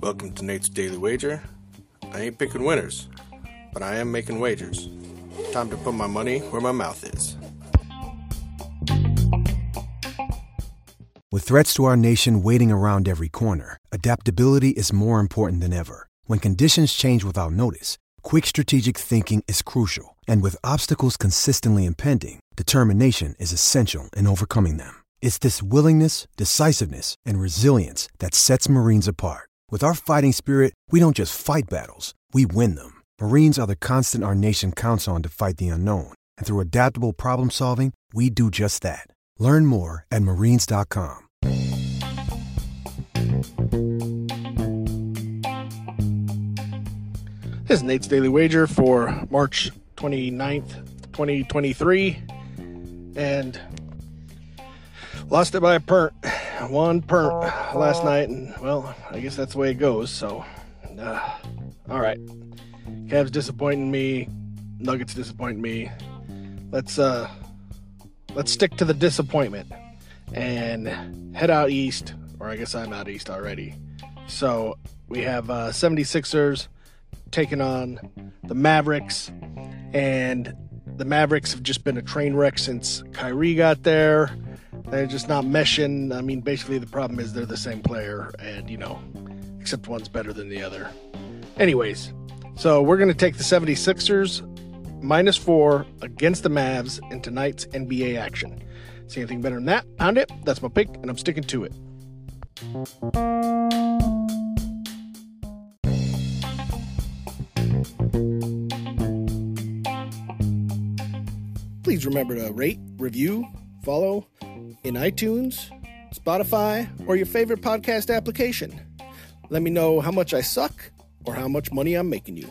Welcome to Nate's Daily Wager. I ain't picking winners, but I am making wagers. Time to put my money where my mouth is. With threats to our nation waiting around every corner, adaptability is more important than ever. When conditions change without notice, quick strategic thinking is crucial. And with obstacles consistently impending, determination is essential in overcoming them. It's this willingness, decisiveness, and resilience that sets Marines apart. With our fighting spirit, we don't just fight battles, we win them. Marines are the constant our nation counts on to fight the unknown. And through adaptable problem solving, we do just that. Learn more at marines.com. This is Nate's Daily Wager for March 29th, 2023. And lost it by a pernt. One pernt last night. And, well, I guess that's the way it goes. So, uh, all right. Cavs disappointing me. Nuggets disappointing me. Let's, uh, let's stick to the disappointment and head out east. Or I guess I'm out east already. So we have uh, 76ers taking on the Mavericks, and the Mavericks have just been a train wreck since Kyrie got there. They're just not meshing. I mean, basically, the problem is they're the same player, and you know, except one's better than the other. Anyways, so we're going to take the 76ers minus four against the Mavs in tonight's NBA action. See anything better than that? Pound it. That's my pick, and I'm sticking to it. Please remember to rate, review, follow in iTunes, Spotify, or your favorite podcast application. Let me know how much I suck or how much money I'm making you.